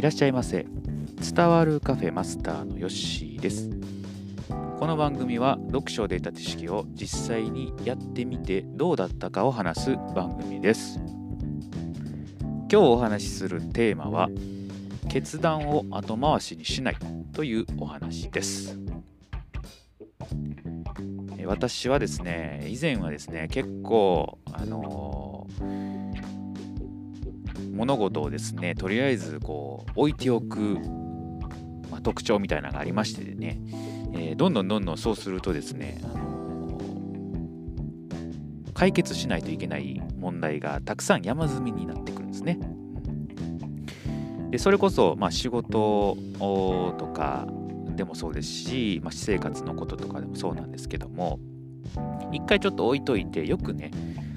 いらっしゃいませ。伝わるカフェマスターのヨッシーです。この番組は読書で得た知識を実際にやってみてどうだったかを話す番組です。今日お話しするテーマは決断を後回しにしないというお話です。私はですね以前はですね結構あのー、物事をですねとりあえずこう置いておく、まあ、特徴みたいなのがありましてね、えー、どんどんどんどんそうするとですね、あの、解決しないといけない問題がたくさん山積みになってくるんですね。でそれこそ、まあ、仕事とかでもそうですし、まあ、私生活のこととかでもそうなんですけども一回ちょっと置いといてよくね、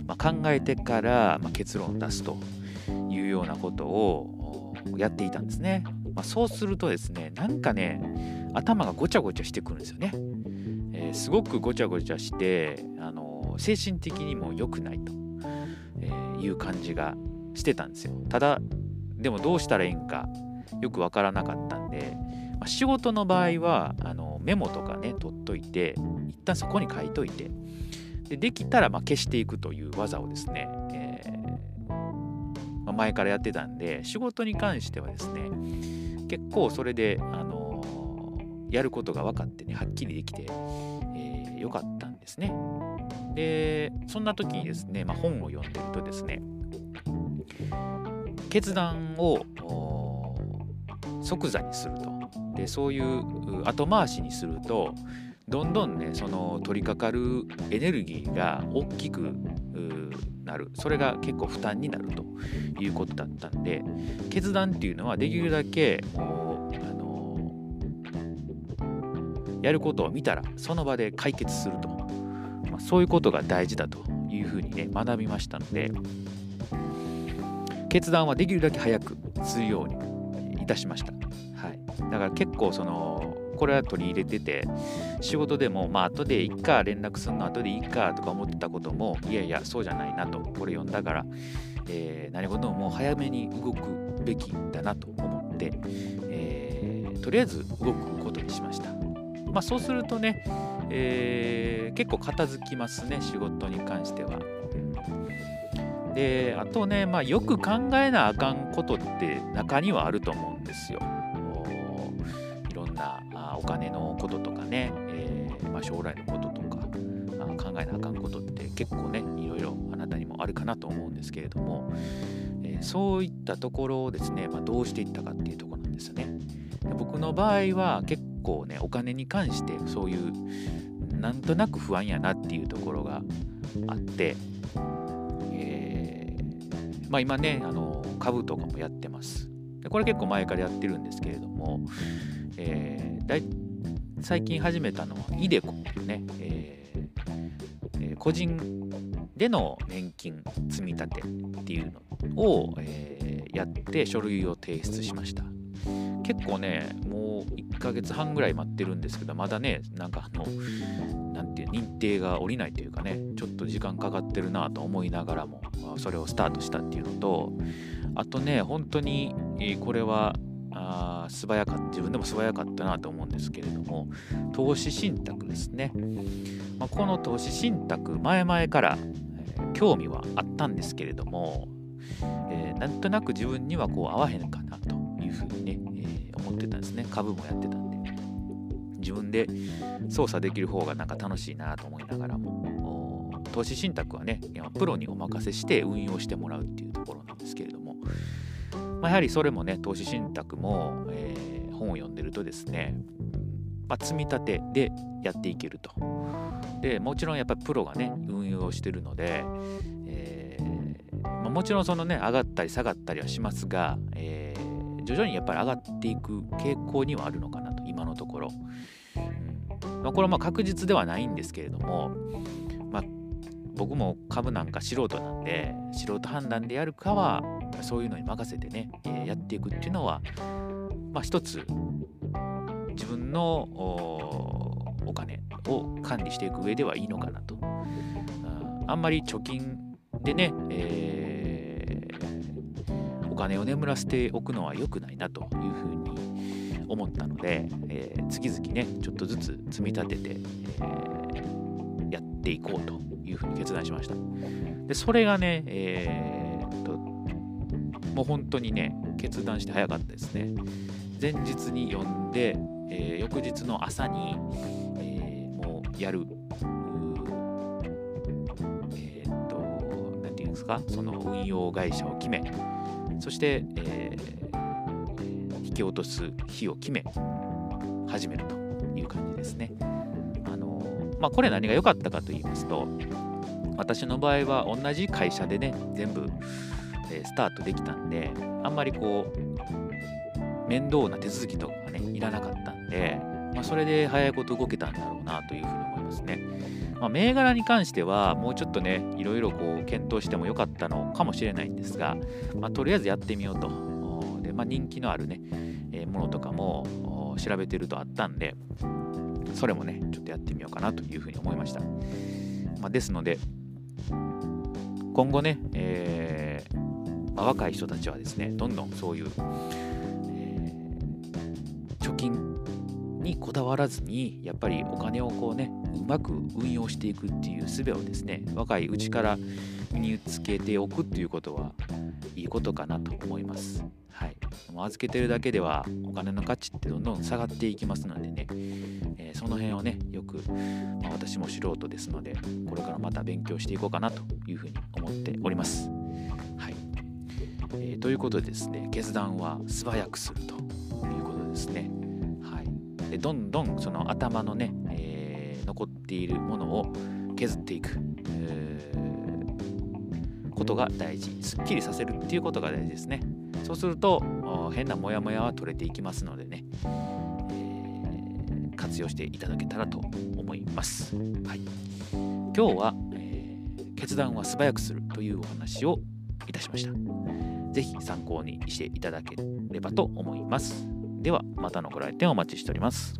まあ、考えてから、ま結論を出すというようなことをやっていたんですね、まあ、そうするとですねなんかね頭がごちゃごちゃしてくるんですよね、えー、すごくごちゃごちゃしてあの精神的にも良くないと、えいう感じがしてたんですよ。ただでもどうしたらいいんかよくわからなかったんでまあ、仕事の場合はあのメモとかね取っといて一旦そこに書いといてでできたらま消していくという技をですね、前からやってたんで仕事に関してはですね結構それで、あのー、やることが分かってねはっきりできて、えー、よかったんですね。でそんな時にですね、まあ、本を読んでるとですね決断を即座にすると。でそういう後回しにするとどんどんねその取り掛かるエネルギーが大きくなる。それが結構負担になるということだったんで決断っていうのはできるだけもう、あのやることを見たらその場で解決すると、まあ、そういうことが大事だというふうにね学びましたので決断はできるだけ早くするようにいたしました。はい。だから結構そのこれは取り入れてて仕事でもまあ後でいいか連絡するの後でいいかとか思ってたこともいやいやそうじゃないなとこれ読んだから、えー、何事ももう早めに動くべきだなと思って、えー、とりあえず動くことにしました。まあそうするとね、えー、結構片付きますね仕事に関しては。であとね、まあ、よく考えなあかんことって中にはあると思うんですよ。お金のこととかね、えー、まあ、将来のこととかあ考えなあかんことって結構ねいろいろあなたにもあるかなと思うんですけれども、えー、そういったところをですね、まあ、どうしていったかっていうところなんですよね。僕の場合は結構ねお金に関してそういうなんとなく不安やなっていうところがあって、えー、まあ、今ねあの株とかもやってます。これ結構前からやってるんですけれども、え、だい最近始めたのは iDeCo っていうね、えー、個人での年金積み立てっていうのを、えー、やって書類を提出しました。結構ねもう1ヶ月半ぐらい待ってるんですけどまだねなんかあのなんていう認定が下りないというかねちょっと時間かかってるなと思いながらもそれをスタートしたっていうのとあとね本当にこれはあ素早かった。自分でも素早かったなと思うんですけれども投資信託ですね、まあ、この投資信託前々から、えー、興味はあったんですけれども、えー、なんとなく自分にはこう合わへんかなというふうにね、えー、思ってたんですね。株もやってたんで。自分で操作できる方がなんか楽しいなと思いながらも投資信託はねプロにお任せして運用してもらうっていうところなんですけれどもまあ、やはりそれもね投資信託も、えー、本を読んでるとですね、まあ、積み立てでやっていけると。でもちろんやっぱりプロがね運用してるので、えーまあ、もちろんそのね上がったり下がったりはしますが、えー、徐々にやっぱり上がっていく傾向にはあるのかなと今のところ、ま、これはま確実ではないんですけれども、ま、僕も株なんか素人なんで素人判断でやるかはそういうのに任せてね、えー、やっていくっていうのは、まあ、一つ自分のお金を管理していく上ではいいのかなと。あんまり貯金でね、えー、お金を眠らせておくのは良くないなというふうに思ったので、えー、月々ねちょっとずつ積み立てて、えー、やっていこうというふうに決断しましたでそれがね、えー、もう本当にね決断して早かったですね。前日に読んで、えー、翌日の朝に、えー、もうやる。えっ、と何て言うんですか？その運用会社を決め。そして、えー、引き落とす日を決め。始めるという感じですね。あのまあ、これ何が良かったかと言いますと私の場合は同じ会社でね全部、スタートできたんであんまりこう面倒な手続きとかがねいらなかったんで、まあ、それで早いこと動けたんだろうなというふうに思いますね。まあ、銘柄に関してはもうちょっとねいろいろこう検討してもよかったのかもしれないんですが、まあ、とりあえずやってみようとで、まあ、人気のあるね、え、ものとかも調べてるとあったんでそれもねちょっとやってみようかなというふうに思いました、まあ、ですので今後ね、えー、まあ、若い人たちはですねどんどんそういう、えー、貯金にこだわらずにやっぱりお金をこうねうまく運用していくっていう術をですね若いうちから身につけておくっていうことはいいことかなと思います。はい、預けてるだけではお金の価値ってどんどん下がっていきますのでね、えー、その辺をねよく、まあ、私も素人ですのでこれからまた勉強していこうかなというふうに思っております。ということでですね決断は素早くするということですね。はい、でどんどんその頭のね、えー、残っているものを削っていく、えー、ことが大事すっきりさせるっていうことが大事ですね。そうすると変なモヤモヤは取れていきますのでね、えー、活用していただけたらと思います。はい、今日は、えー、決断は素早くするというお話をいたしました。ぜひ参考にしていただければと思います。ではまたのご来店お待ちしております。